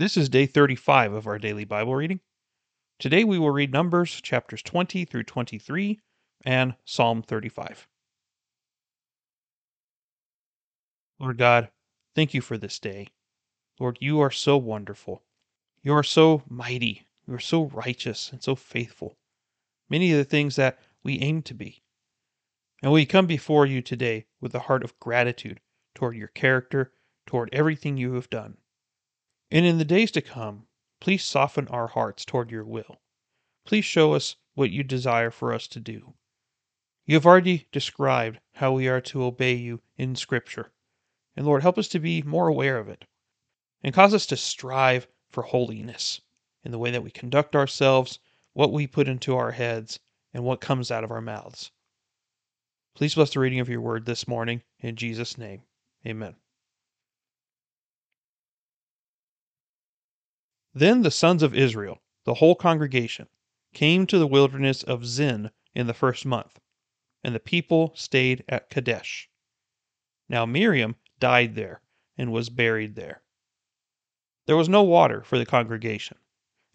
This is day 35 of our daily Bible reading. Today we will read Numbers chapters 20 through 23 and Psalm 35. Lord God, thank you for this day. Lord, you are so wonderful. You are so mighty. You are so righteous and so faithful. Many of the things that we aim to be. And we come before you today with a heart of gratitude toward your character, toward everything you have done. And in the days to come, please soften our hearts toward your will. Please show us what you desire for us to do. You have already described how we are to obey you in Scripture. And Lord, help us to be more aware of it and cause us to strive for holiness in the way that we conduct ourselves, what we put into our heads, and what comes out of our mouths. Please bless the reading of your word this morning. In Jesus' name, amen. Then the sons of Israel, the whole congregation, came to the wilderness of Zin in the first month, and the people stayed at Kadesh. Now Miriam died there and was buried there. There was no water for the congregation,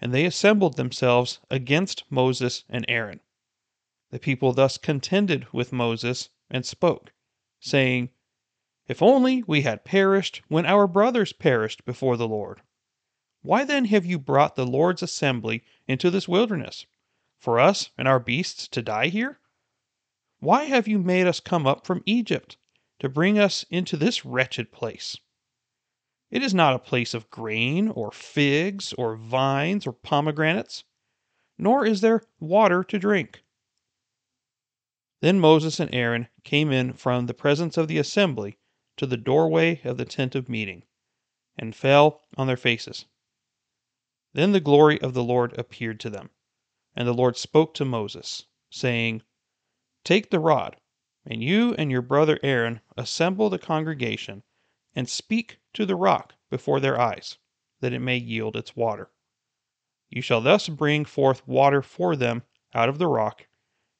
and they assembled themselves against Moses and Aaron. The people thus contended with Moses and spoke, saying, If only we had perished when our brothers perished before the Lord. Why then have you brought the Lord's assembly into this wilderness? For us and our beasts to die here? Why have you made us come up from Egypt to bring us into this wretched place? It is not a place of grain, or figs, or vines, or pomegranates, nor is there water to drink. Then Moses and Aaron came in from the presence of the assembly to the doorway of the tent of meeting, and fell on their faces. Then the glory of the Lord appeared to them. And the Lord spoke to Moses, saying, Take the rod, and you and your brother Aaron assemble the congregation, and speak to the rock before their eyes, that it may yield its water. You shall thus bring forth water for them out of the rock,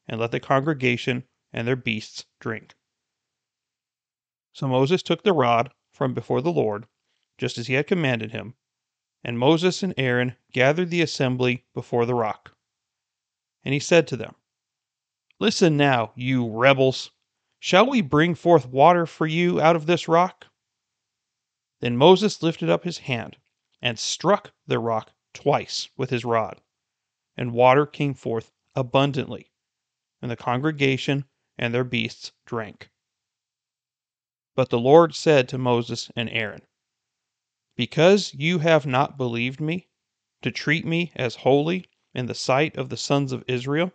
and let the congregation and their beasts drink. So Moses took the rod from before the Lord, just as he had commanded him, and Moses and Aaron gathered the assembly before the rock. And he said to them, Listen now, you rebels. Shall we bring forth water for you out of this rock? Then Moses lifted up his hand and struck the rock twice with his rod, and water came forth abundantly, and the congregation and their beasts drank. But the Lord said to Moses and Aaron, because you have not believed me, to treat me as holy in the sight of the sons of Israel,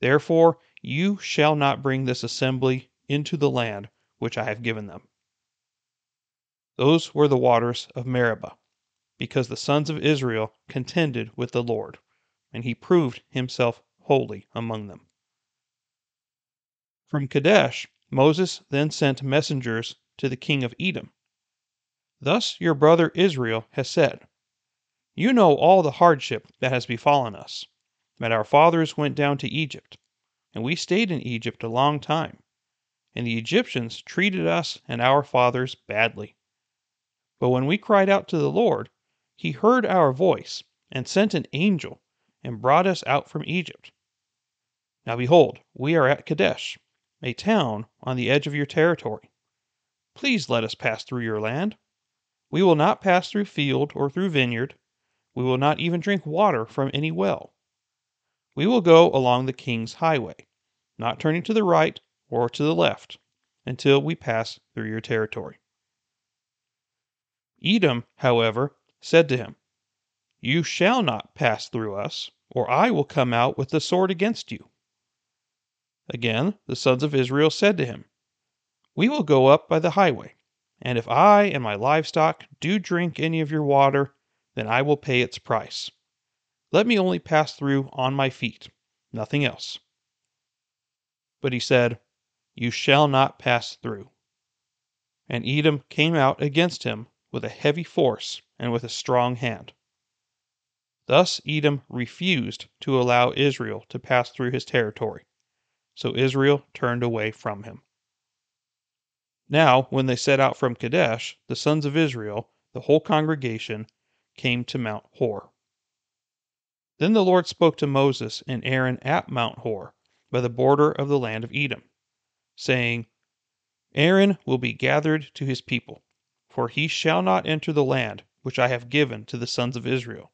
therefore you shall not bring this assembly into the land which I have given them. Those were the waters of Meribah, because the sons of Israel contended with the Lord, and he proved himself holy among them. From Kadesh, Moses then sent messengers to the king of Edom Thus your brother Israel has said, You know all the hardship that has befallen us, that our fathers went down to Egypt, and we stayed in Egypt a long time, and the Egyptians treated us and our fathers badly. But when we cried out to the Lord, he heard our voice, and sent an angel, and brought us out from Egypt. Now behold, we are at Kadesh, a town on the edge of your territory. Please let us pass through your land. We will not pass through field or through vineyard. We will not even drink water from any well. We will go along the king's highway, not turning to the right or to the left, until we pass through your territory. Edom, however, said to him, You shall not pass through us, or I will come out with the sword against you. Again, the sons of Israel said to him, We will go up by the highway. And if I and my livestock do drink any of your water, then I will pay its price. Let me only pass through on my feet, nothing else. But he said, You shall not pass through. And Edom came out against him with a heavy force and with a strong hand. Thus Edom refused to allow Israel to pass through his territory. So Israel turned away from him. Now, when they set out from Kadesh, the sons of Israel, the whole congregation, came to Mount Hor. Then the Lord spoke to Moses and Aaron at Mount Hor, by the border of the land of Edom, saying, Aaron will be gathered to his people, for he shall not enter the land which I have given to the sons of Israel,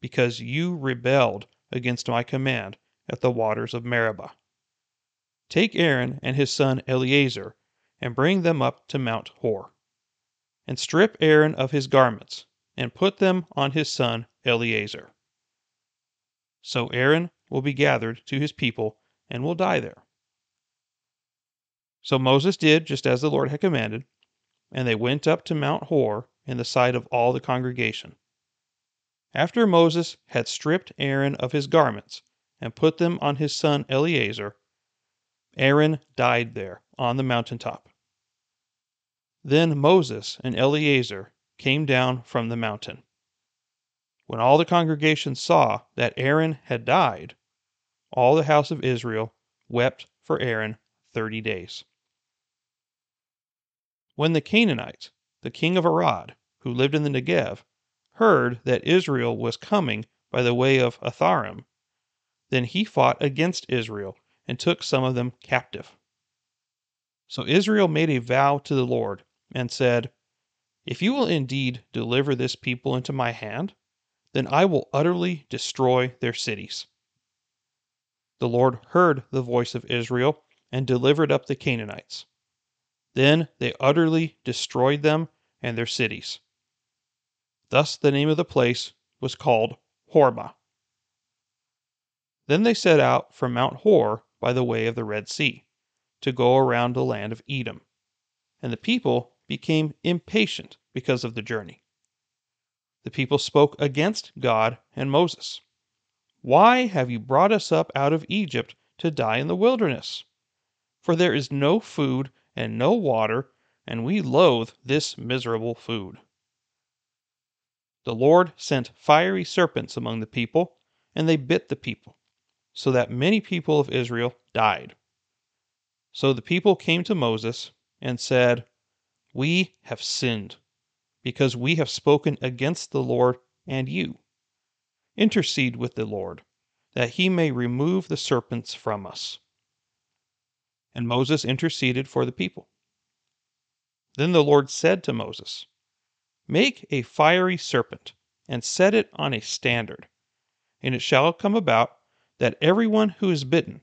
because you rebelled against my command at the waters of Meribah. Take Aaron and his son Eleazar, and bring them up to Mount Hor. And strip Aaron of his garments, and put them on his son Eleazar. So Aaron will be gathered to his people and will die there. So Moses did just as the Lord had commanded, and they went up to Mount Hor in the sight of all the congregation. After Moses had stripped Aaron of his garments and put them on his son Eleazar, Aaron died there on the mountain top. Then Moses and Eleazar came down from the mountain. When all the congregation saw that Aaron had died, all the house of Israel wept for Aaron thirty days. When the Canaanites, the king of Arad, who lived in the Negev, heard that Israel was coming by the way of Atharim, then he fought against Israel and took some of them captive. So Israel made a vow to the Lord and said, If you will indeed deliver this people into my hand, then I will utterly destroy their cities. The Lord heard the voice of Israel and delivered up the Canaanites. Then they utterly destroyed them and their cities. Thus the name of the place was called Hormah. Then they set out from Mount Hor by the way of the Red Sea, to go around the land of Edom. And the people became impatient because of the journey. The people spoke against God and Moses. Why have you brought us up out of Egypt to die in the wilderness? For there is no food and no water, and we loathe this miserable food. The Lord sent fiery serpents among the people, and they bit the people, so that many people of Israel died. So the people came to Moses and said, We have sinned because we have spoken against the Lord and you. Intercede with the Lord, that he may remove the serpents from us. And Moses interceded for the people. Then the Lord said to Moses, Make a fiery serpent, and set it on a standard. And it shall come about that everyone who is bitten,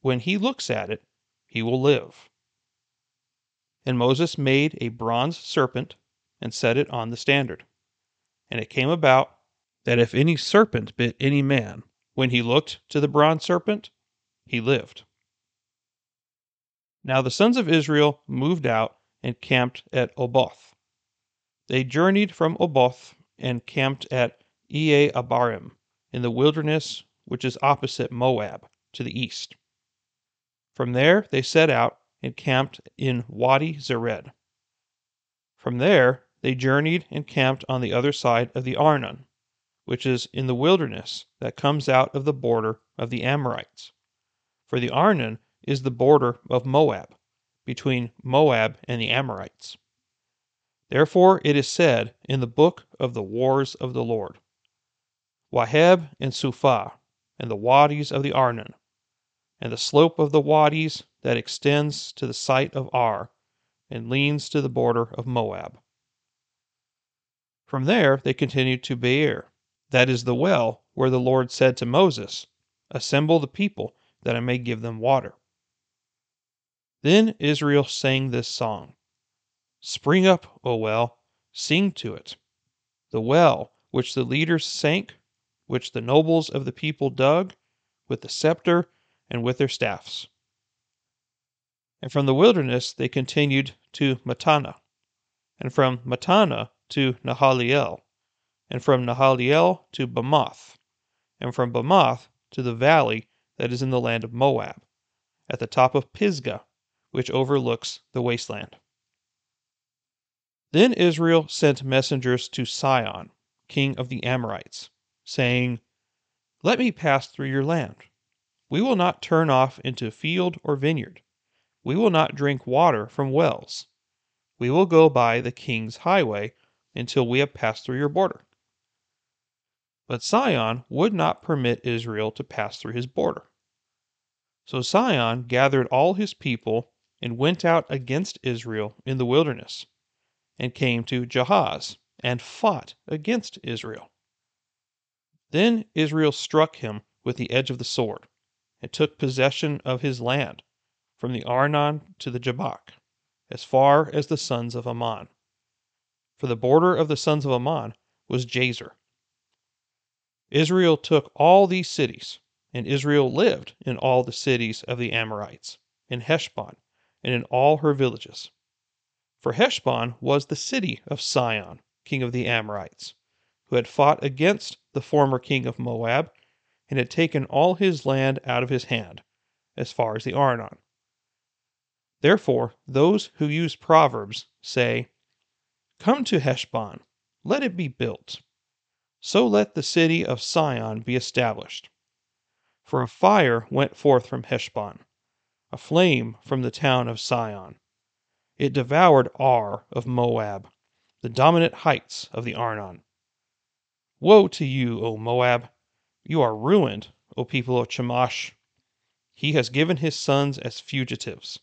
when he looks at it, he will live. And Moses made a bronze serpent and set it on the standard. And it came about that if any serpent bit any man, when he looked to the bronze serpent, he lived. Now the sons of Israel moved out and camped at Oboth. They journeyed from Oboth and camped at Iye Abarim in the wilderness which is opposite Moab to the east. From there they set out and camped in Wadi Zered. From there they journeyed and camped on the other side of the Arnon, which is in the wilderness that comes out of the border of the Amorites. For the Arnon is the border of Moab, between Moab and the Amorites. Therefore it is said in the book of the wars of the Lord Waheb and Suphah, and the wadis of the Arnon, and the slope of the wadis that extends to the site of Ar, and leans to the border of Moab. From there they continued to Beer, that is the well where the Lord said to Moses, Assemble the people, that I may give them water. Then Israel sang this song Spring up, O well, sing to it. The well which the leaders sank, which the nobles of the people dug, with the scepter and with their staffs. And from the wilderness they continued to Mattanah, and from Mattanah to Nahaliel, and from Nahaliel to Bamoth, and from Bamoth to the valley that is in the land of Moab, at the top of Pisgah, which overlooks the wasteland. Then Israel sent messengers to Sihon, king of the Amorites, saying, Let me pass through your land. We will not turn off into field or vineyard. We will not drink water from wells. We will go by the king's highway until we have passed through your border. But Sihon would not permit Israel to pass through his border. So Sihon gathered all his people and went out against Israel in the wilderness, and came to Jahaz, and fought against Israel. Then Israel struck him with the edge of the sword, and took possession of his land, from the Arnon to the Jabbok, as far as the sons of Ammon. For the border of the sons of Ammon was Jazer. Israel took all these cities, and Israel lived in all the cities of the Amorites, in Heshbon, and in all her villages. For Heshbon was the city of Sihon, king of the Amorites, who had fought against the former king of Moab, and had taken all his land out of his hand, as far as the Arnon. Therefore, those who use Proverbs say, Come to Heshbon, let it be built. So let the city of Sihon be established. For a fire went forth from Heshbon, a flame from the town of Sihon. It devoured Ar of Moab, the dominant heights of the Arnon. Woe to you, O Moab! You are ruined, O people of Chemosh. He has given his sons as fugitives,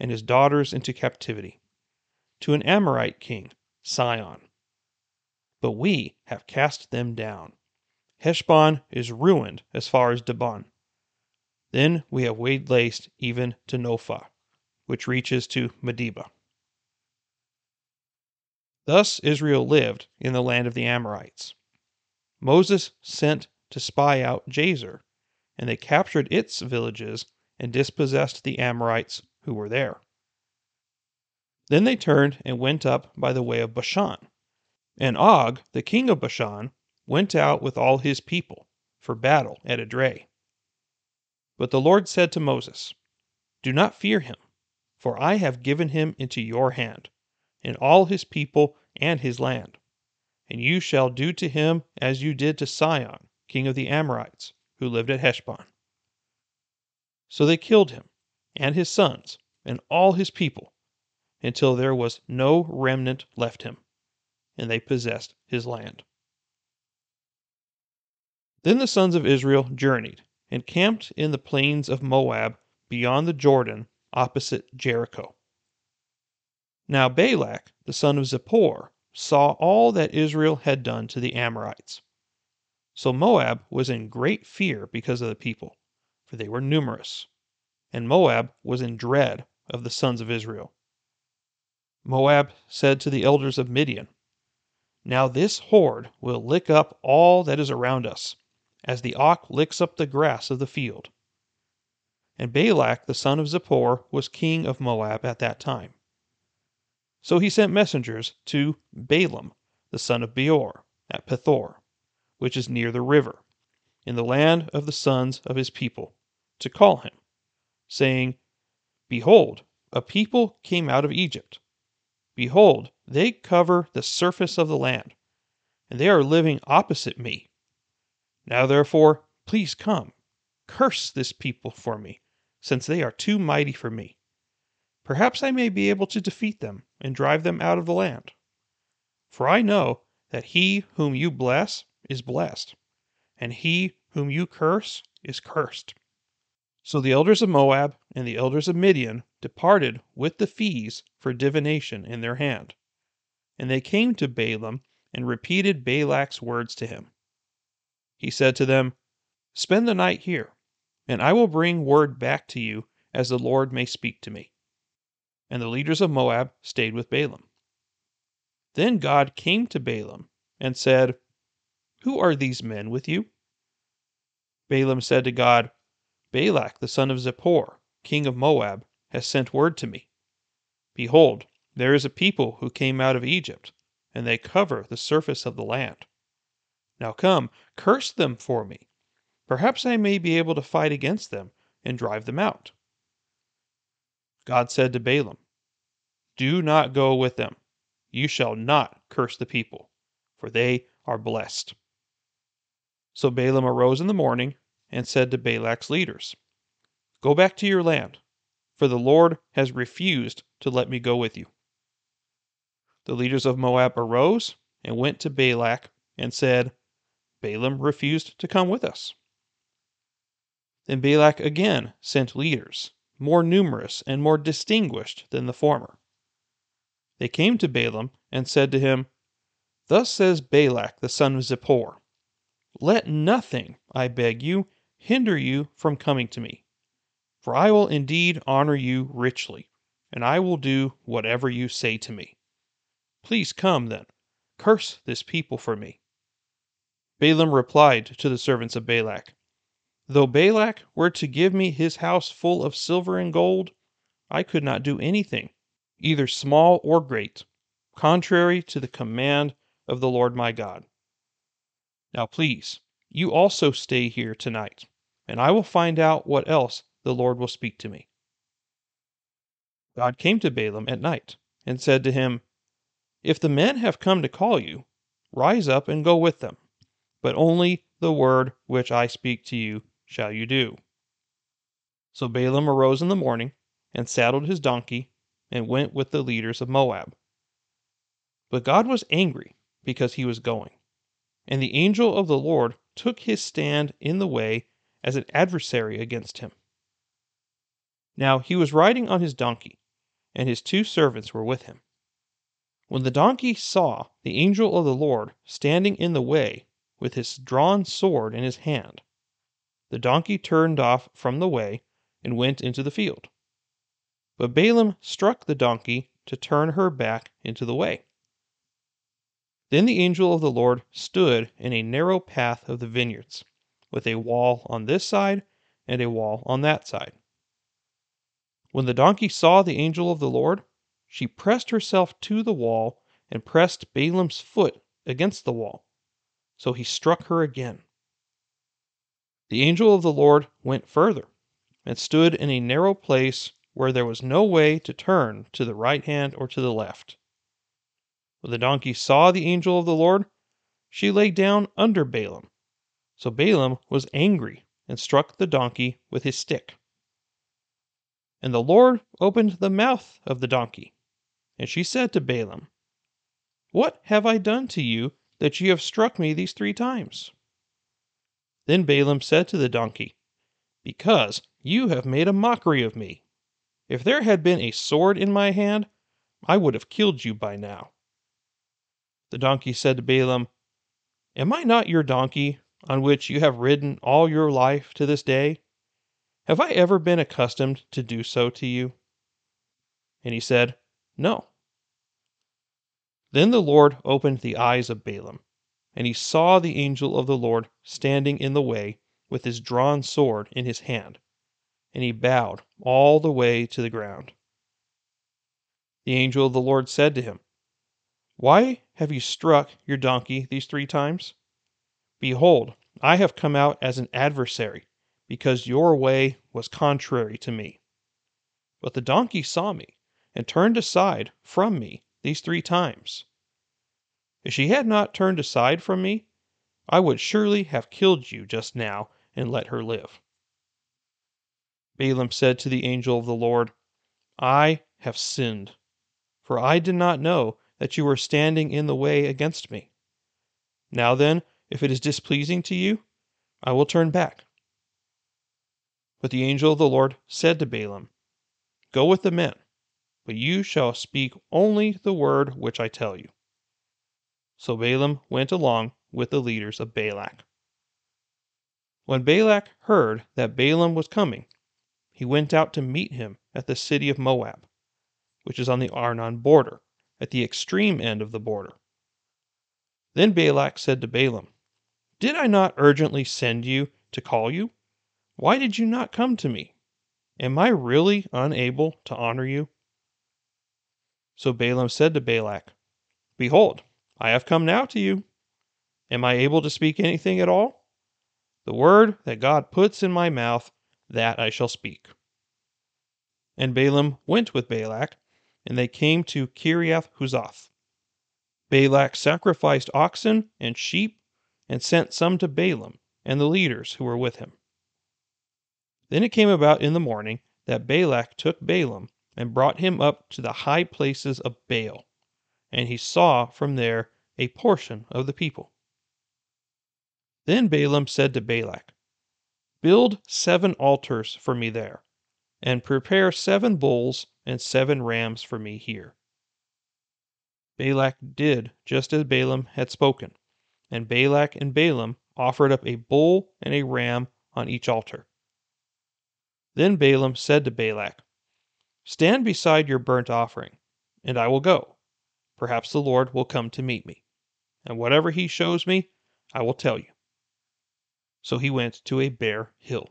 and his daughters into captivity, to an Amorite king, Sihon. But we have cast them down. Heshbon is ruined as far as Dibon. Then we have waylasted even to Nophah, which reaches to Medeba. Thus Israel lived in the land of the Amorites. Moses sent to spy out Jazer, and they captured its villages and dispossessed the Amorites who were there. Then they turned and went up by the way of Bashan. And Og, the king of Bashan, went out with all his people for battle at Edrei. But the Lord said to Moses, Do not fear him, for I have given him into your hand, and all his people and his land. And you shall do to him as you did to Sihon, king of the Amorites, who lived at Heshbon. So they killed him, and his sons, and all his people, until there was no remnant left him, and they possessed his land. Then the sons of Israel journeyed and camped in the plains of Moab beyond the Jordan opposite Jericho. Now Balak, the son of Zippor, saw all that Israel had done to the Amorites. So Moab was in great fear because of the people, for they were numerous, and Moab was in dread of the sons of Israel. Moab said to the elders of Midian, Now this horde will lick up all that is around us, as the ox licks up the grass of the field. And Balak the son of Zippor was king of Moab at that time. So he sent messengers to Balaam the son of Beor at Pethor, which is near the river, in the land of the sons of his people, to call him, saying, Behold, a people came out of Egypt. Behold, they cover the surface of the land, and they are living opposite me now therefore, please come, curse this people for me, since they are too mighty for me. Perhaps I may be able to defeat them and drive them out of the land. For I know that he whom you bless is blessed, and he whom you curse is cursed. So the elders of Moab and the elders of Midian departed with the fees for divination in their hand. And they came to Balaam and repeated Balak's words to him. He said to them, Spend the night here, and I will bring word back to you as the Lord may speak to me. And the leaders of Moab stayed with Balaam. Then God came to Balaam and said, Who are these men with you? Balaam said to God, Balak the son of Zippor, king of Moab, has sent word to me. Behold, there is a people who came out of Egypt, and they cover the surface of the land. Now come, curse them for me. Perhaps I may be able to fight against them and drive them out. God said to Balaam, Do not go with them. You shall not curse the people, for they are blessed. So Balaam arose in the morning and said to Balak's leaders, Go back to your land, for the Lord has refused to let me go with you. The leaders of Moab arose and went to Balak and said, Balaam refused to come with us. Then Balak again sent leaders, more numerous and more distinguished than the former. They came to Balaam and said to him, Thus says Balak the son of Zippor, Let nothing, I beg you, hinder you from coming to me. For I will indeed honor you richly, and I will do whatever you say to me. Please come, then, curse this people for me. Balaam replied to the servants of Balak, Though Balak were to give me his house full of silver and gold, I could not do anything, either small or great, contrary to the command of the Lord my God. Now please, you also stay here tonight, and I will find out what else the Lord will speak to me. God came to Balaam at night and said to him, If the men have come to call you, rise up and go with them, but only the word which I speak to you shall you do. So Balaam arose in the morning and saddled his donkey and went with the leaders of Moab. But God was angry because he was going, and the angel of the Lord took his stand in the way as an adversary against him. Now he was riding on his donkey, and his two servants were with him. When the donkey saw the angel of the Lord standing in the way with his drawn sword in his hand, the donkey turned off from the way and went into the field. But Balaam struck the donkey to turn her back into the way. Then the angel of the Lord stood in a narrow path of the vineyards, with a wall on this side and a wall on that side. When the donkey saw the angel of the Lord, she pressed herself to the wall and pressed Balaam's foot against the wall. So he struck her again. The angel of the Lord went further and stood in a narrow place where there was no way to turn to the right hand or to the left. When the donkey saw the angel of the Lord, she lay down under Balaam. So Balaam was angry and struck the donkey with his stick. And the Lord opened the mouth of the donkey. And she said to Balaam, What have I done to you that you have struck me these three times? Then Balaam said to the donkey, Because you have made a mockery of me. If there had been a sword in my hand, I would have killed you by now. The donkey said to Balaam, Am I not your donkey, on which you have ridden all your life to this day? Have I ever been accustomed to do so to you? And he said, No. Then the Lord opened the eyes of Balaam, and he saw the angel of the Lord standing in the way with his drawn sword in his hand, and he bowed all the way to the ground. The angel of the Lord said to him, Why have you struck your donkey these three times? Behold, I have come out as an adversary because your way was contrary to me. But the donkey saw me and turned aside from me these three times. If she had not turned aside from me, I would surely have killed you just now and let her live. Balaam said to the angel of the Lord, I have sinned, for I did not know that you were standing in the way against me. Now then, if it is displeasing to you, I will turn back. But the angel of the Lord said to Balaam, Go with the men, but you shall speak only the word which I tell you. So Balaam went along with the leaders of Balak. When Balak heard that Balaam was coming, he went out to meet him at the city of Moab, which is on the Arnon border, at the extreme end of the border. Then Balak said to Balaam, Did I not urgently send you to call you? Why did you not come to me? Am I really unable to honor you? So Balaam said to Balak, Behold, I have come now to you. Am I able to speak anything at all? The word that God puts in my mouth, that I shall speak. And Balaam went with Balak, and they came to Kiriath Huzoth. Balak sacrificed oxen and sheep, and sent some to Balaam and the leaders who were with him. Then it came about in the morning that Balak took Balaam and brought him up to the high places of Baal, and he saw from there a portion of the people. Then Balaam said to Balak, Build seven altars for me there, and prepare seven bulls and seven rams for me here. Balak did just as Balaam had spoken, and Balak and Balaam offered up a bull and a ram on each altar. Then Balaam said to Balak, Stand beside your burnt offering, and I will go. Perhaps the Lord will come to meet me, and whatever he shows me, I will tell you. So he went to a bare hill.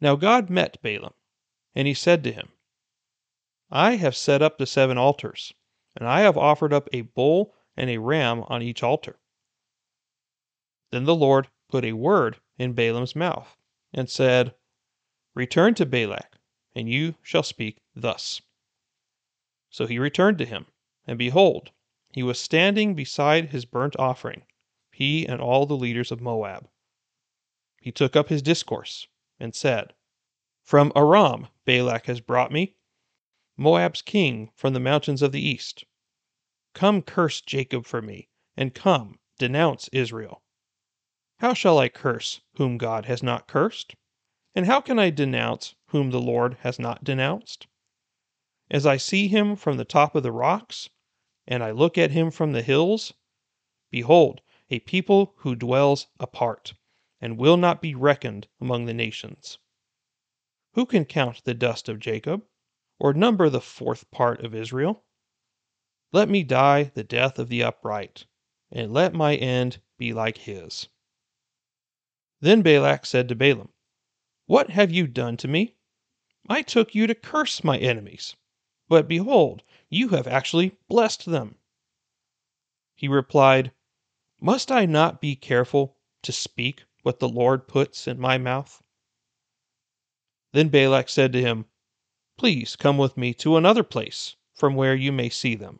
Now God met Balaam, and he said to him, I have set up the seven altars, and I have offered up a bull and a ram on each altar. Then the Lord put a word in Balaam's mouth, and said, Return to Balak, and you shall speak thus. So he returned to him, and behold, he was standing beside his burnt offering, he and all the leaders of Moab. He took up his discourse and said, From Aram Balak has brought me, Moab's king from the mountains of the east. Come curse Jacob for me, and come, denounce Israel. How shall I curse whom God has not cursed? And how can I denounce whom the Lord has not denounced? As I see him from the top of the rocks, and I look at him from the hills, behold, a people who dwells apart, and will not be reckoned among the nations. Who can count the dust of Jacob, or number the fourth part of Israel? Let me die the death of the upright, and let my end be like his. Then Balak said to Balaam, What have you done to me? I took you to curse my enemies, but behold, you have actually blessed them. He replied, must I not be careful to speak what the Lord puts in my mouth? Then Balak said to him, Please come with me to another place from where you may see them,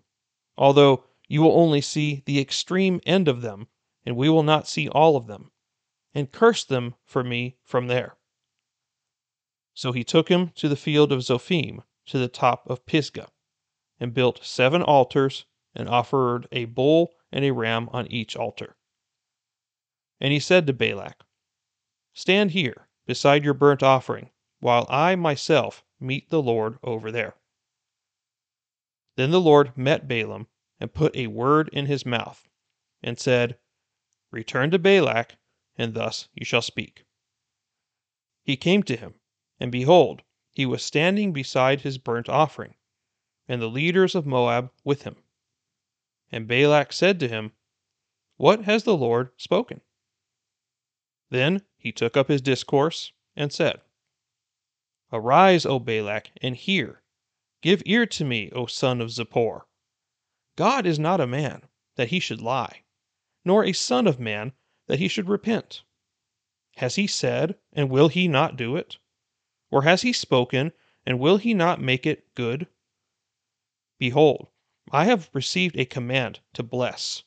although you will only see the extreme end of them, and we will not see all of them, and curse them for me from there. So he took him to the field of Zophim, to the top of Pisgah, and built seven altars, and offered a bull and a ram on each altar. And he said to Balak, Stand here beside your burnt offering, while I myself meet the Lord over there. Then the Lord met Balaam and put a word in his mouth, and said, Return to Balak, and thus you shall speak. He came to him, and behold, he was standing beside his burnt offering, and the leaders of Moab with him. And Balak said to him, What has the Lord spoken? Then he took up his discourse and said, Arise, O Balak, and hear. Give ear to me, O son of Zippor. God is not a man, that he should lie, nor a son of man, that he should repent. Has he said, and will he not do it? Or has he spoken, and will he not make it good? Behold, I have received a command to bless.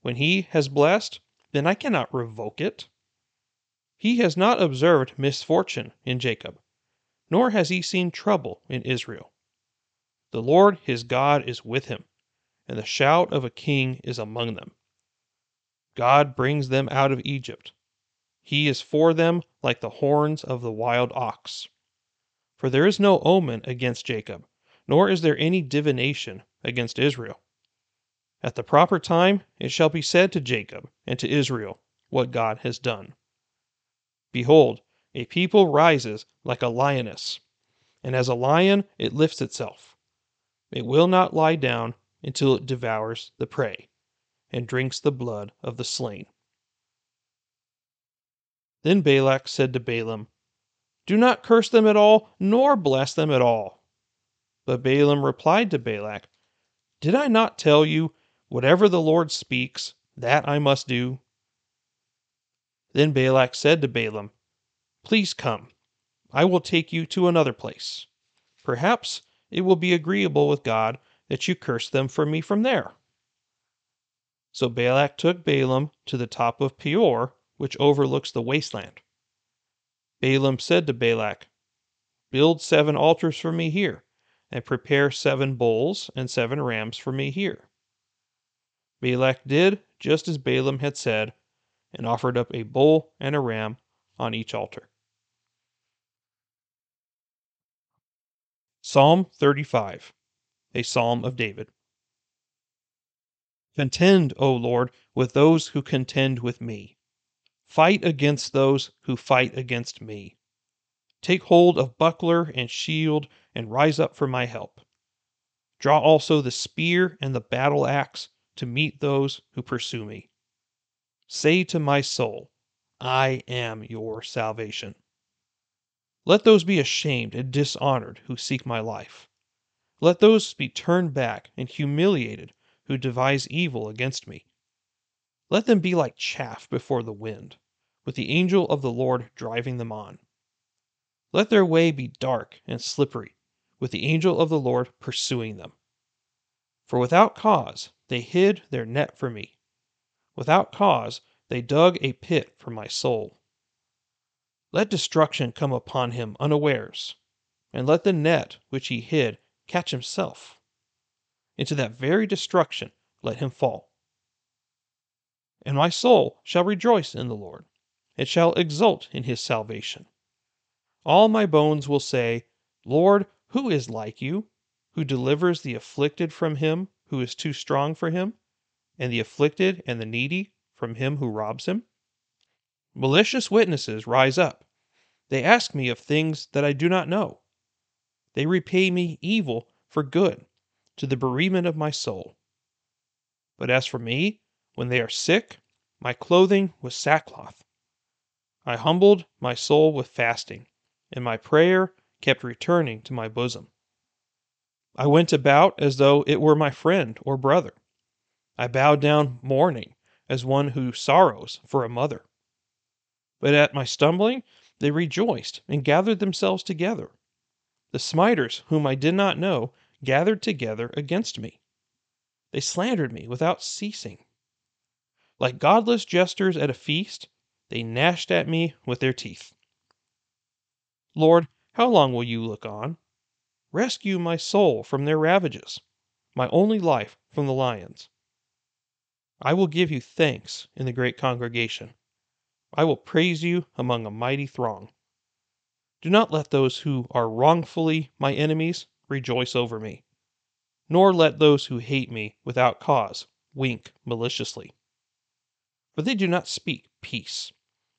When he has blessed, then I cannot revoke it. He has not observed misfortune in Jacob, nor has he seen trouble in Israel. The Lord his God is with him, and the shout of a king is among them. God brings them out of Egypt. He is for them like the horns of the wild ox. For there is no omen against Jacob, nor is there any divination against Israel. At the proper time it shall be said to Jacob and to Israel what God has done. Behold, a people rises like a lioness, and as a lion it lifts itself. It will not lie down until it devours the prey and drinks the blood of the slain. Then Balak said to Balaam, Do not curse them at all, nor bless them at all. But Balaam replied to Balak, did I not tell you, whatever the Lord speaks, that I must do? Then Balak said to Balaam, Please come, I will take you to another place. Perhaps it will be agreeable with God that you curse them for me from there. So Balak took Balaam to the top of Peor, which overlooks the wasteland. Balaam said to Balak, Build seven altars for me here, and prepare seven bulls and seven rams for me here. Balak did just as Balaam had said, and offered up a bull and a ram on each altar. Psalm 35, a psalm of David. Contend, O Lord, with those who contend with me. Fight against those who fight against me. Take hold of buckler and shield and rise up for my help. Draw also the spear and the battle axe to meet those who pursue me. Say to my soul, I am your salvation. Let those be ashamed and dishonored who seek my life. Let those be turned back and humiliated who devise evil against me. Let them be like chaff before the wind, with the angel of the Lord driving them on. Let their way be dark and slippery, with the angel of the Lord pursuing them. For without cause they hid their net for me. Without cause they dug a pit for my soul. Let destruction come upon him unawares, and let the net which he hid catch himself. Into that very destruction let him fall. And my soul shall rejoice in the Lord, it shall exult in his salvation. All my bones will say, Lord, who is like you, who delivers the afflicted from him who is too strong for him, and the afflicted and the needy from him who robs him? Malicious witnesses rise up. They ask me of things that I do not know. They repay me evil for good, to the bereavement of my soul. But as for me, when they are sick, my clothing was sackcloth. I humbled my soul with fasting, and my prayer kept returning to my bosom. I went about as though it were my friend or brother. I bowed down mourning as one who sorrows for a mother. But at my stumbling they rejoiced and gathered themselves together. The smiters, whom I did not know, gathered together against me. They slandered me without ceasing. Like godless jesters at a feast, they gnashed at me with their teeth. Lord, how long will you look on? Rescue my soul from their ravages, my only life from the lions. I will give you thanks in the great congregation. I will praise you among a mighty throng. Do not let those who are wrongfully my enemies rejoice over me, nor let those who hate me without cause wink maliciously. For they do not speak peace,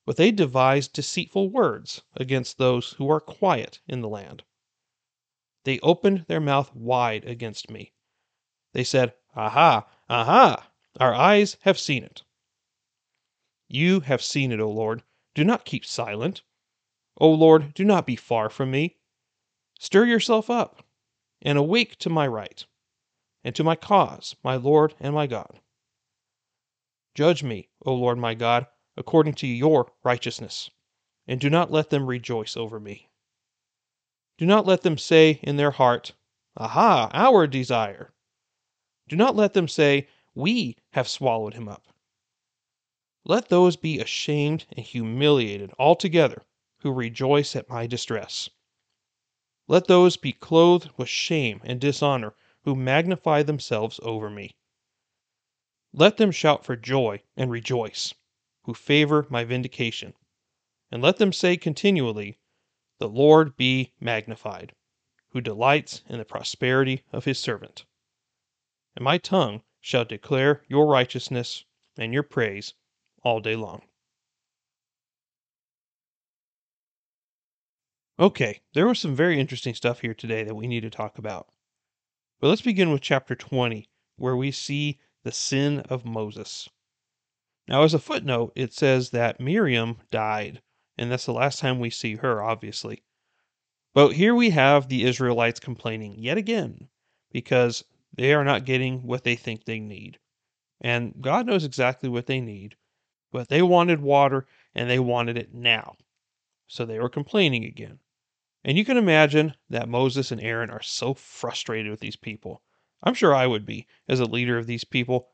but they devise deceitful words against those who are quiet in the land. They opened their mouth wide against me. They said, Aha, aha, our eyes have seen it. You have seen it, O Lord. Do not keep silent. O Lord, do not be far from me. Stir yourself up, and awake to my right, and to my cause, my Lord and my God. Judge me, O Lord my God, according to your righteousness, and do not let them rejoice over me. Do not let them say in their heart, Aha, our desire. Do not let them say, we have swallowed him up. Let those be ashamed and humiliated altogether who rejoice at my distress. Let those be clothed with shame and dishonor who magnify themselves over me. Let them shout for joy and rejoice, who favor my vindication. And let them say continually, The Lord be magnified, who delights in the prosperity of his servant. And my tongue shall declare your righteousness and your praise all day long. Okay, there was some very interesting stuff here today that we need to talk about. But let's begin with chapter 20, where we see the sin of Moses. Now, as a footnote, it says that Miriam died, and that's the last time we see her, obviously. But here we have the Israelites complaining yet again because they are not getting what they think they need. And God knows exactly what they need, but they wanted water and they wanted it now. So they were complaining again. And you can imagine that Moses and Aaron are so frustrated with these people. I'm sure I would be as a leader of these people.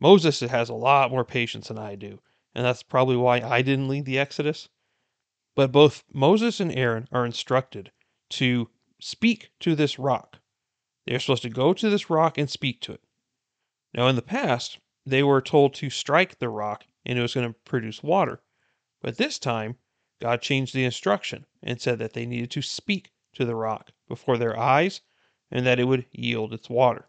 Moses has a lot more patience than I do, and that's probably why I didn't lead the Exodus. But both Moses and Aaron are instructed to speak to this rock they're supposed to go to this rock and speak to it. Now, in the past, they were told to strike the rock and it was going to produce water. But this time, God changed the instruction and said that they needed to speak to the rock before their eyes and that it would yield its water.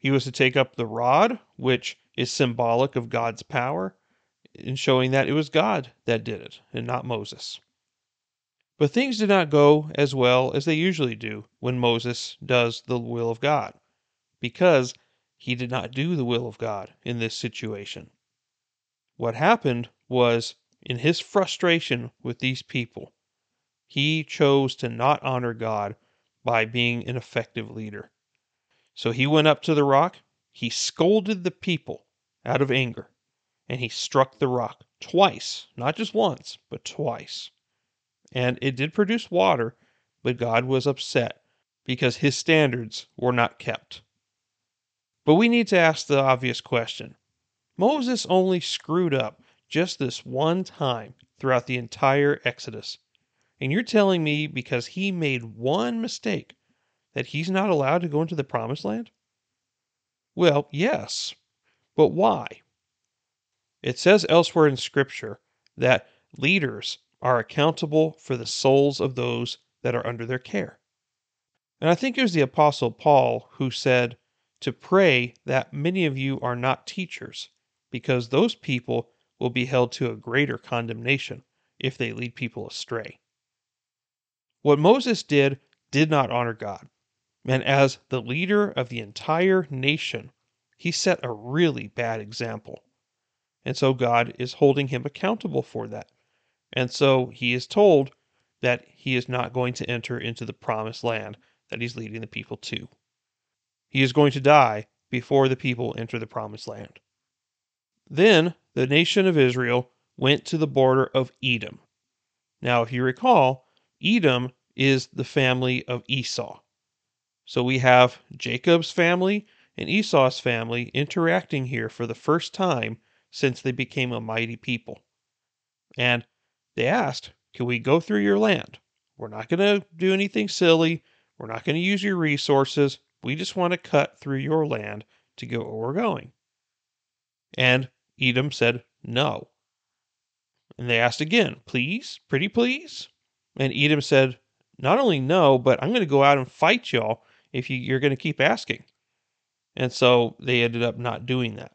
He was to take up the rod, which is symbolic of God's power, in showing that it was God that did it and not Moses. But things did not go as well as they usually do when Moses does the will of God, because he did not do the will of God in this situation. What happened was, in his frustration with these people, he chose to not honor God by being an effective leader. So he went up to the rock, he scolded the people out of anger, and he struck the rock twice, not just once, but twice and it did produce water, but God was upset because his standards were not kept. But we need to ask the obvious question Moses only screwed up just this one time throughout the entire Exodus. And you're telling me because he made one mistake that he's not allowed to go into the promised land? Well, yes. But why? It says elsewhere in Scripture that leaders are accountable for the souls of those that are under their care. And I think it was the Apostle Paul who said to pray that many of you are not teachers, because those people will be held to a greater condemnation if they lead people astray. What Moses did did not honor God. And as the leader of the entire nation, he set a really bad example. And so God is holding him accountable for that. And so he is told that he is not going to enter into the promised land that he's leading the people to. He is going to die before the people enter the promised land. Then the nation of Israel went to the border of Edom. Now, if you recall, Edom is the family of Esau. So we have Jacob's family and Esau's family interacting here for the first time since they became a mighty people. And they asked, Can we go through your land? We're not going to do anything silly. We're not going to use your resources. We just want to cut through your land to go where we're going. And Edom said, No. And they asked again, Please, pretty please? And Edom said, Not only no, but I'm going to go out and fight y'all if you, you're going to keep asking. And so they ended up not doing that.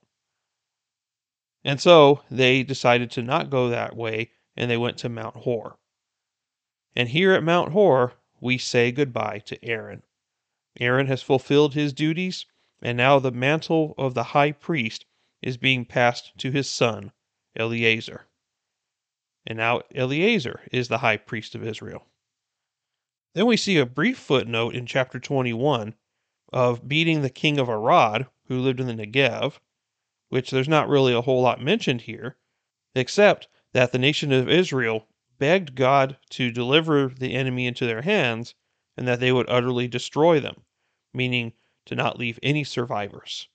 And so they decided to not go that way and they went to Mount Hor. And here at Mount Hor, we say goodbye to Aaron. Aaron has fulfilled his duties, and now the mantle of the high priest is being passed to his son, Eleazar. And now Eleazar is the high priest of Israel. Then we see a brief footnote in chapter 21 of beating the king of Arad, who lived in the Negev, which there's not really a whole lot mentioned here, except that the nation of Israel begged God to deliver the enemy into their hands and that they would utterly destroy them, meaning to not leave any survivors.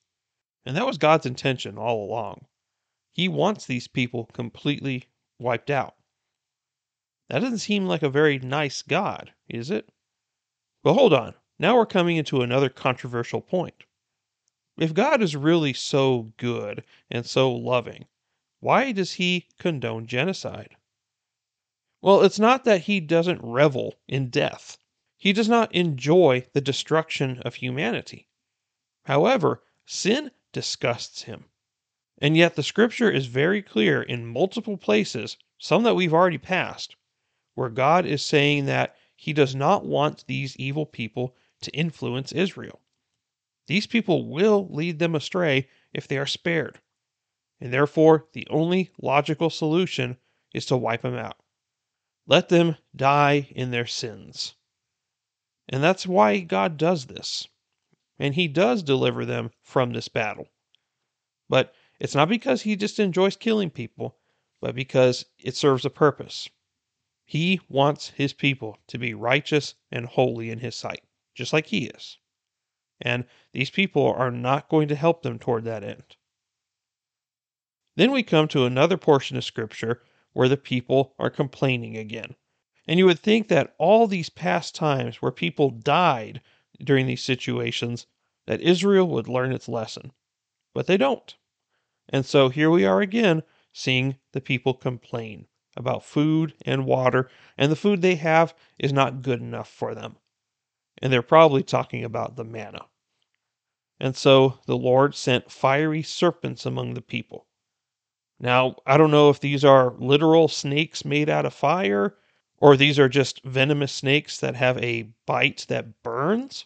And that was God's intention all along. He wants these people completely wiped out. That doesn't seem like a very nice God, is it? But hold on. Now we're coming into another controversial point. If God is really so good and so loving, why does he condone genocide? Well, it's not that he doesn't revel in death. He does not enjoy the destruction of humanity. However, sin disgusts him. And yet the scripture is very clear in multiple places, some that we've already passed, where God is saying that he does not want these evil people to influence Israel. These people will lead them astray if they are spared and therefore the only logical solution is to wipe them out. Let them die in their sins. And that's why God does this. And He does deliver them from this battle. But it's not because He just enjoys killing people, but because it serves a purpose. He wants His people to be righteous and holy in His sight, just like He is. And these people are not going to help them toward that end. Then we come to another portion of Scripture where the people are complaining again. And you would think that all these past times where people died during these situations, that Israel would learn its lesson. But they don't. And so here we are again seeing the people complain about food and water, and the food they have is not good enough for them. And they're probably talking about the manna. And so the Lord sent fiery serpents among the people. Now, I don't know if these are literal snakes made out of fire, or these are just venomous snakes that have a bite that burns.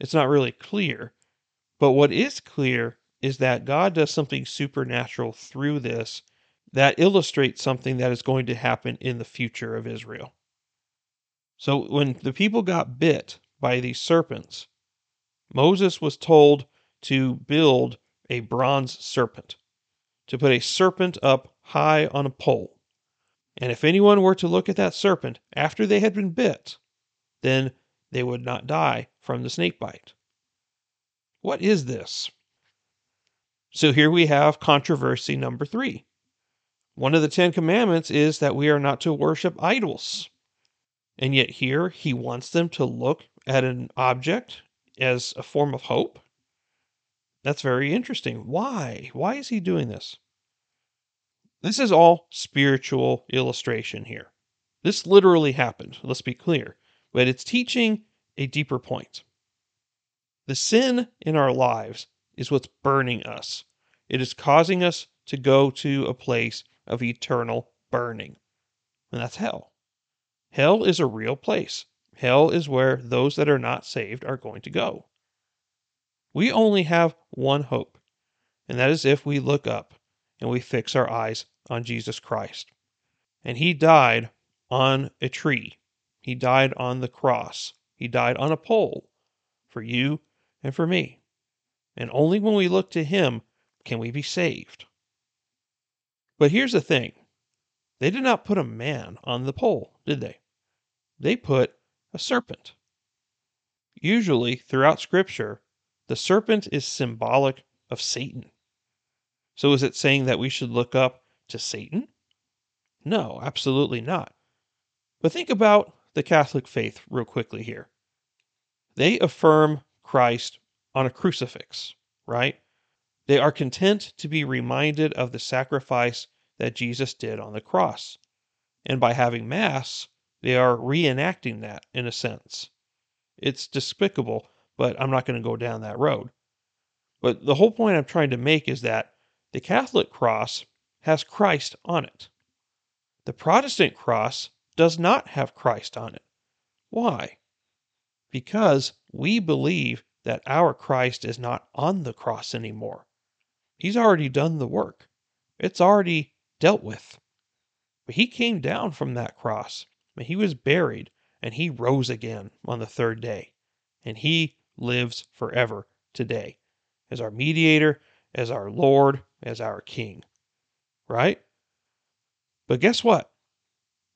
It's not really clear. But what is clear is that God does something supernatural through this that illustrates something that is going to happen in the future of Israel. So when the people got bit by these serpents, Moses was told to build a bronze serpent, to put a serpent up high on a pole. And if anyone were to look at that serpent after they had been bit, then they would not die from the snake bite. What is this? So here we have controversy number three. One of the Ten Commandments is that we are not to worship idols. And yet here he wants them to look at an object as a form of hope. That's very interesting. Why? Why is he doing this? This is all spiritual illustration here. This literally happened, let's be clear, but it's teaching a deeper point. The sin in our lives is what's burning us. It is causing us to go to a place of eternal burning. And that's hell. Hell is a real place. Hell is where those that are not saved are going to go. We only have one hope, and that is if we look up and we fix our eyes on Jesus Christ. And He died on a tree, He died on the cross, He died on a pole for you and for me. And only when we look to Him can we be saved. But here's the thing they did not put a man on the pole, did they? They put a serpent. Usually, throughout Scripture, the serpent is symbolic of Satan. So is it saying that we should look up to Satan? No, absolutely not. But think about the Catholic faith real quickly here. They affirm Christ on a crucifix, right? They are content to be reminded of the sacrifice that Jesus did on the cross. And by having Mass, they are reenacting that in a sense. It's despicable, but I'm not going to go down that road. But the whole point I'm trying to make is that the Catholic cross has Christ on it. The Protestant cross does not have Christ on it. Why? Because we believe that our Christ is not on the cross anymore. He's already done the work, it's already dealt with. But he came down from that cross, and he was buried, and he rose again on the third day. And he lives forever today as our mediator, as our Lord, as our King. Right? But guess what?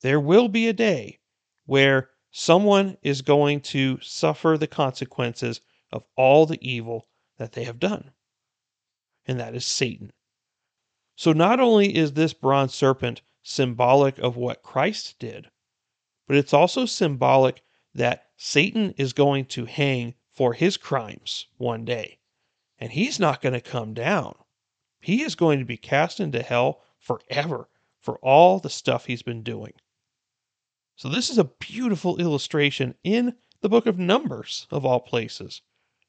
There will be a day where someone is going to suffer the consequences of all the evil that they have done and that is Satan. So not only is this bronze serpent symbolic of what Christ did, but it's also symbolic that Satan is going to hang for his crimes one day. And he's not going to come down. He is going to be cast into hell forever for all the stuff he's been doing. So, this is a beautiful illustration in the book of Numbers, of all places,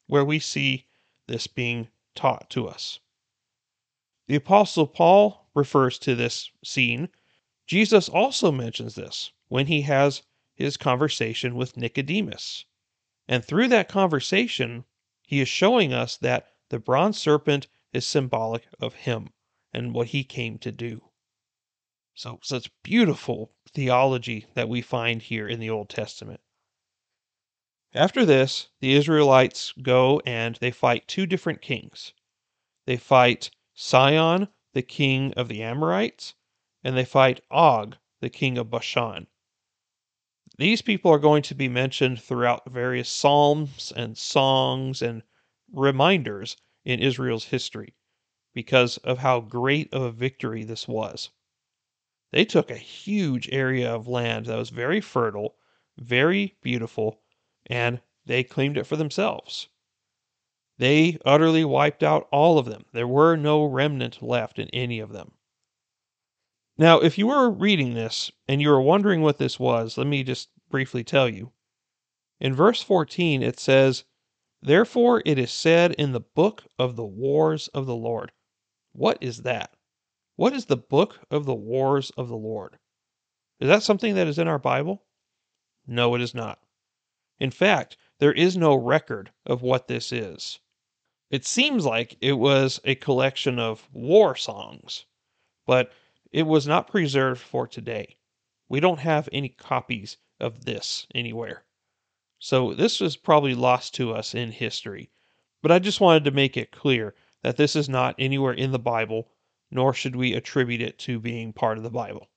where we see this being taught to us. The Apostle Paul refers to this scene. Jesus also mentions this when he has his conversation with Nicodemus. And through that conversation, he is showing us that the bronze serpent is symbolic of him and what he came to do. So, such beautiful theology that we find here in the Old Testament. After this, the Israelites go and they fight two different kings. They fight Sihon, the king of the Amorites, and they fight Og, the king of Bashan. These people are going to be mentioned throughout various psalms and songs and reminders in Israel's history because of how great of a victory this was. They took a huge area of land that was very fertile, very beautiful, and they claimed it for themselves. They utterly wiped out all of them. There were no remnant left in any of them. Now, if you were reading this and you were wondering what this was, let me just briefly tell you. In verse 14, it says, Therefore it is said in the book of the wars of the Lord. What is that? What is the book of the wars of the Lord? Is that something that is in our Bible? No, it is not. In fact, there is no record of what this is. It seems like it was a collection of war songs, but it was not preserved for today. We don't have any copies of this anywhere. So this was probably lost to us in history. But I just wanted to make it clear that this is not anywhere in the Bible nor should we attribute it to being part of the Bible.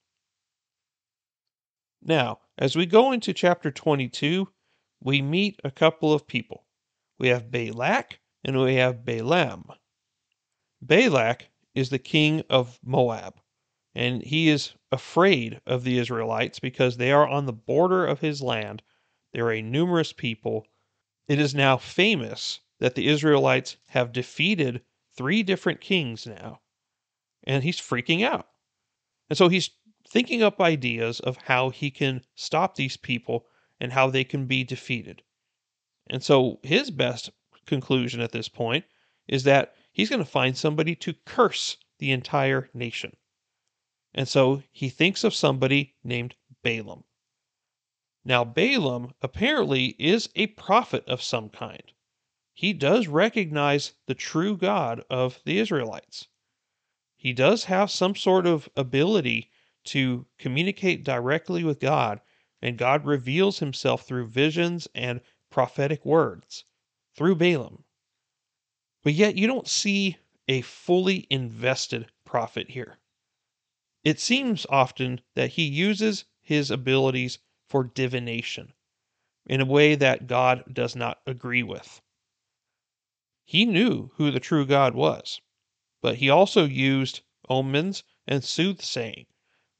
Now, as we go into chapter 22, we meet a couple of people. We have Balak and we have Balaam. Balak is the king of Moab, and he is afraid of the Israelites because they are on the border of his land. They are a numerous people. It is now famous that the Israelites have defeated three different kings now and he's freaking out. And so he's thinking up ideas of how he can stop these people and how they can be defeated. And so his best conclusion at this point is that he's going to find somebody to curse the entire nation. And so he thinks of somebody named Balaam. Now, Balaam apparently is a prophet of some kind. He does recognize the true God of the Israelites he does have some sort of ability to communicate directly with God, and God reveals himself through visions and prophetic words through Balaam. But yet, you don't see a fully invested prophet here. It seems often that he uses his abilities for divination in a way that God does not agree with. He knew who the true God was. But he also used omens and soothsaying,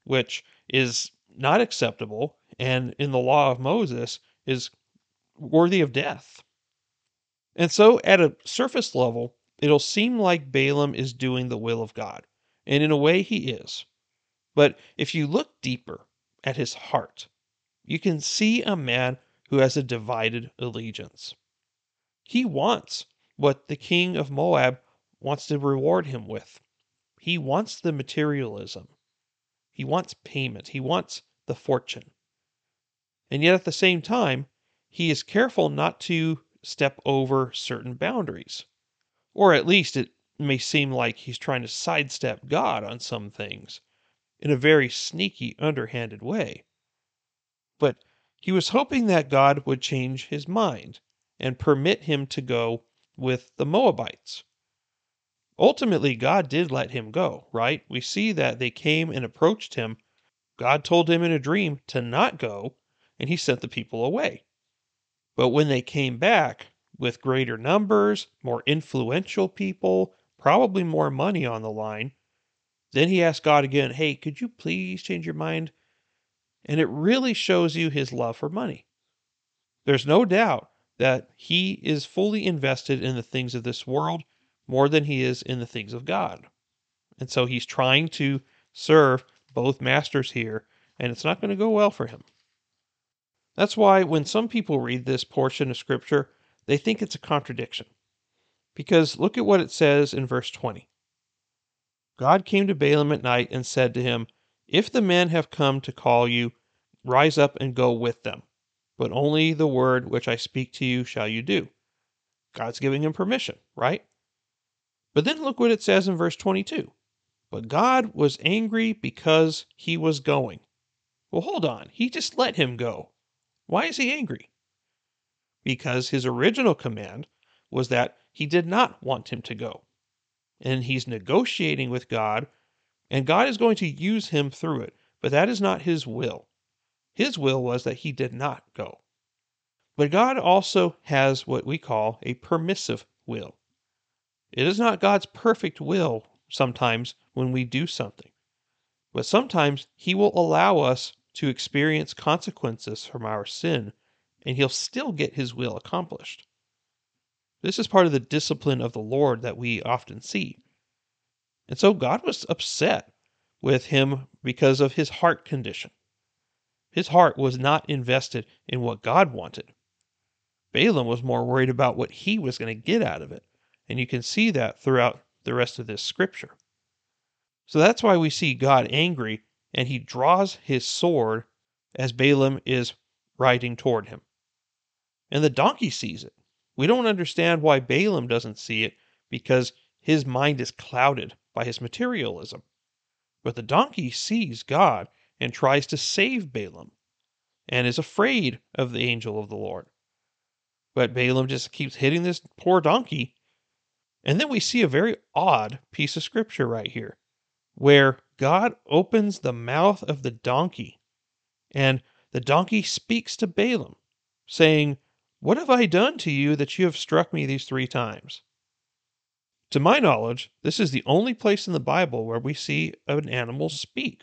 which is not acceptable and in the law of Moses is worthy of death. And so, at a surface level, it'll seem like Balaam is doing the will of God. And in a way, he is. But if you look deeper at his heart, you can see a man who has a divided allegiance. He wants what the king of Moab wants to reward him with. He wants the materialism. He wants payment. He wants the fortune. And yet at the same time, he is careful not to step over certain boundaries. Or at least it may seem like he's trying to sidestep God on some things in a very sneaky, underhanded way. But he was hoping that God would change his mind and permit him to go with the Moabites. Ultimately, God did let him go, right? We see that they came and approached him. God told him in a dream to not go, and he sent the people away. But when they came back with greater numbers, more influential people, probably more money on the line, then he asked God again, Hey, could you please change your mind? And it really shows you his love for money. There's no doubt that he is fully invested in the things of this world more than he is in the things of God. And so he's trying to serve both masters here, and it's not going to go well for him. That's why when some people read this portion of Scripture, they think it's a contradiction. Because look at what it says in verse 20. God came to Balaam at night and said to him, If the men have come to call you, rise up and go with them. But only the word which I speak to you shall you do. God's giving him permission, right? But then look what it says in verse 22. But God was angry because he was going. Well, hold on. He just let him go. Why is he angry? Because his original command was that he did not want him to go. And he's negotiating with God, and God is going to use him through it. But that is not his will. His will was that he did not go. But God also has what we call a permissive will. It is not God's perfect will sometimes when we do something, but sometimes He will allow us to experience consequences from our sin, and He'll still get His will accomplished. This is part of the discipline of the Lord that we often see. And so God was upset with him because of his heart condition. His heart was not invested in what God wanted. Balaam was more worried about what he was going to get out of it. And you can see that throughout the rest of this scripture. So that's why we see God angry and he draws his sword as Balaam is riding toward him. And the donkey sees it. We don't understand why Balaam doesn't see it because his mind is clouded by his materialism. But the donkey sees God and tries to save Balaam and is afraid of the angel of the Lord. But Balaam just keeps hitting this poor donkey. And then we see a very odd piece of scripture right here where God opens the mouth of the donkey and the donkey speaks to Balaam, saying, What have I done to you that you have struck me these three times? To my knowledge, this is the only place in the Bible where we see an animal speak.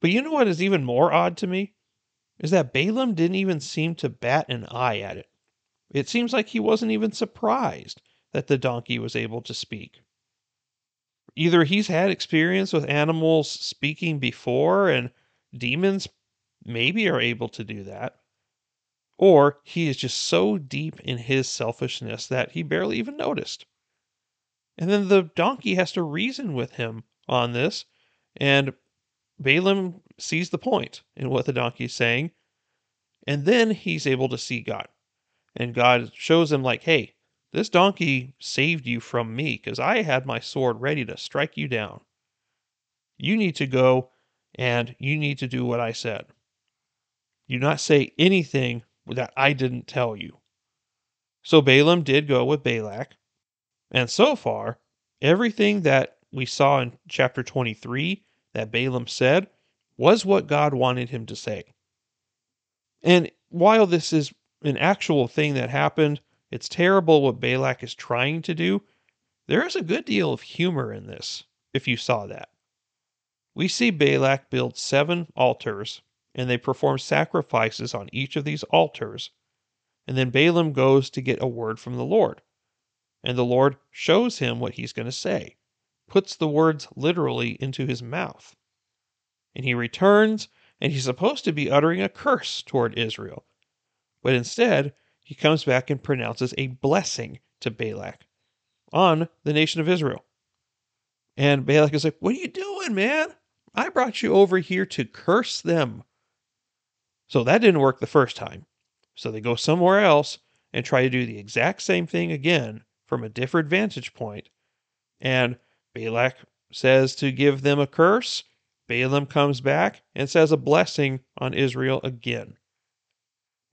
But you know what is even more odd to me? Is that Balaam didn't even seem to bat an eye at it. It seems like he wasn't even surprised that the donkey was able to speak. Either he's had experience with animals speaking before, and demons maybe are able to do that, or he is just so deep in his selfishness that he barely even noticed. And then the donkey has to reason with him on this. And Balaam sees the point in what the donkey is saying. And then he's able to see God. And God shows him, like, hey, this donkey saved you from me because I had my sword ready to strike you down. You need to go and you need to do what I said. You not say anything that I didn't tell you. So Balaam did go with Balak, and so far, everything that we saw in chapter 23 that Balaam said was what God wanted him to say. And while this is an actual thing that happened, it's terrible what Balak is trying to do. There is a good deal of humor in this, if you saw that. We see Balak build seven altars, and they perform sacrifices on each of these altars. And then Balaam goes to get a word from the Lord. And the Lord shows him what he's going to say, puts the words literally into his mouth. And he returns, and he's supposed to be uttering a curse toward Israel. But instead, he comes back and pronounces a blessing to Balak on the nation of Israel. And Balak is like, What are you doing, man? I brought you over here to curse them. So that didn't work the first time. So they go somewhere else and try to do the exact same thing again from a different vantage point. And Balak says to give them a curse. Balaam comes back and says a blessing on Israel again.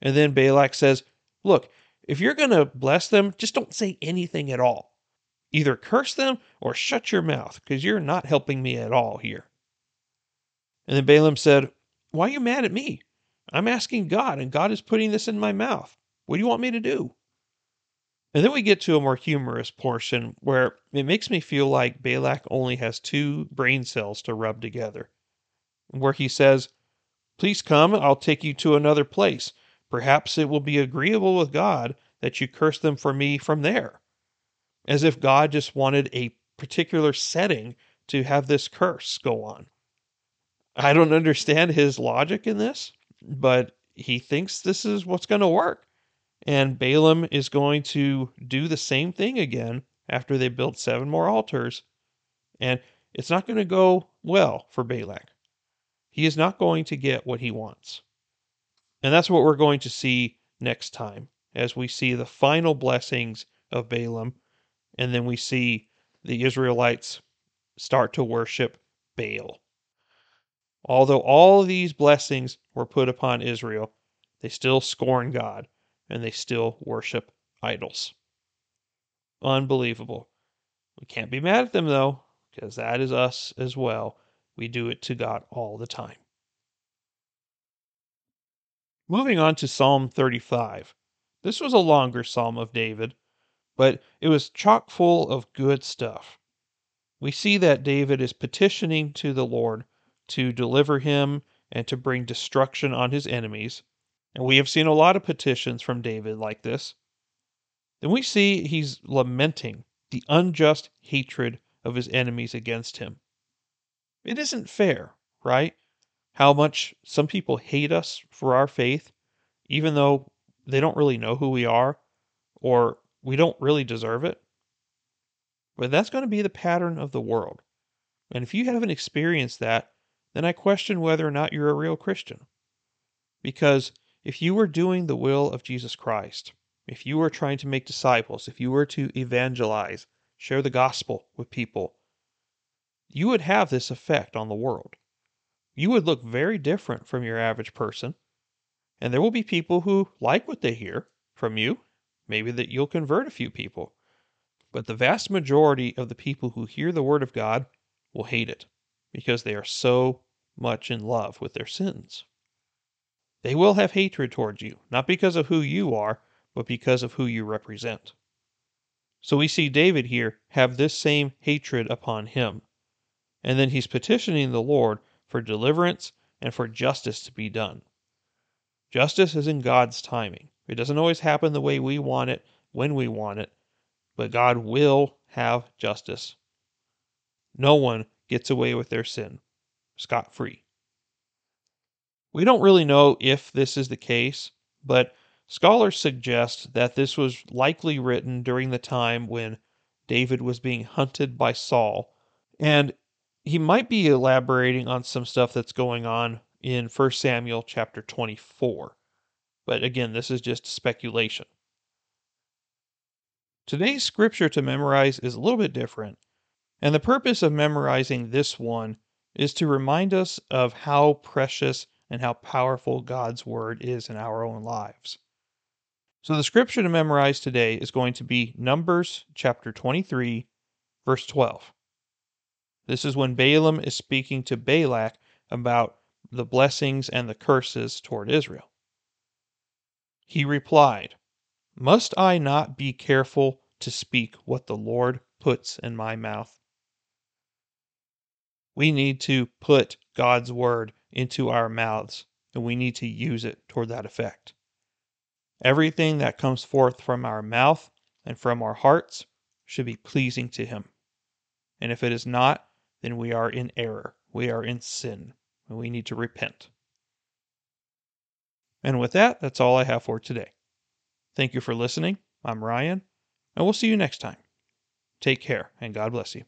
And then Balak says, Look, if you're going to bless them, just don't say anything at all. Either curse them or shut your mouth, because you're not helping me at all here. And then Balaam said, Why are you mad at me? I'm asking God, and God is putting this in my mouth. What do you want me to do? And then we get to a more humorous portion where it makes me feel like Balak only has two brain cells to rub together. Where he says, Please come, I'll take you to another place. Perhaps it will be agreeable with God that you curse them for me from there. As if God just wanted a particular setting to have this curse go on. I don't understand his logic in this, but he thinks this is what's going to work. And Balaam is going to do the same thing again after they build seven more altars. And it's not going to go well for Balak. He is not going to get what he wants. And that's what we're going to see next time as we see the final blessings of Balaam. And then we see the Israelites start to worship Baal. Although all these blessings were put upon Israel, they still scorn God and they still worship idols. Unbelievable. We can't be mad at them though, because that is us as well. We do it to God all the time. Moving on to Psalm 35. This was a longer psalm of David, but it was chock full of good stuff. We see that David is petitioning to the Lord to deliver him and to bring destruction on his enemies. And we have seen a lot of petitions from David like this. then we see he's lamenting the unjust hatred of his enemies against him. It isn't fair, right? How much some people hate us for our faith, even though they don't really know who we are or we don't really deserve it. But that's going to be the pattern of the world. And if you haven't experienced that, then I question whether or not you're a real Christian. Because if you were doing the will of Jesus Christ, if you were trying to make disciples, if you were to evangelize, share the gospel with people, you would have this effect on the world. You would look very different from your average person. And there will be people who like what they hear from you. Maybe that you'll convert a few people. But the vast majority of the people who hear the word of God will hate it because they are so much in love with their sins. They will have hatred towards you, not because of who you are, but because of who you represent. So we see David here have this same hatred upon him. And then he's petitioning the Lord for deliverance and for justice to be done. Justice is in God's timing. It doesn't always happen the way we want it, when we want it, but God will have justice. No one gets away with their sin scot free. We don't really know if this is the case, but scholars suggest that this was likely written during the time when David was being hunted by Saul, and he might be elaborating on some stuff that's going on in 1 Samuel chapter 24. But again, this is just speculation. Today's scripture to memorize is a little bit different, and the purpose of memorizing this one is to remind us of how precious and how powerful God's Word is in our own lives. So the scripture to memorize today is going to be Numbers chapter 23, verse 12. This is when Balaam is speaking to Balak about the blessings and the curses toward Israel. He replied, Must I not be careful to speak what the Lord puts in my mouth? We need to put God's word into our mouths, and we need to use it toward that effect. Everything that comes forth from our mouth and from our hearts should be pleasing to Him. And if it is not, then we are in error, we are in sin, and we need to repent. And with that, that's all I have for today. Thank you for listening. I'm Ryan, and we'll see you next time. Take care, and God bless you.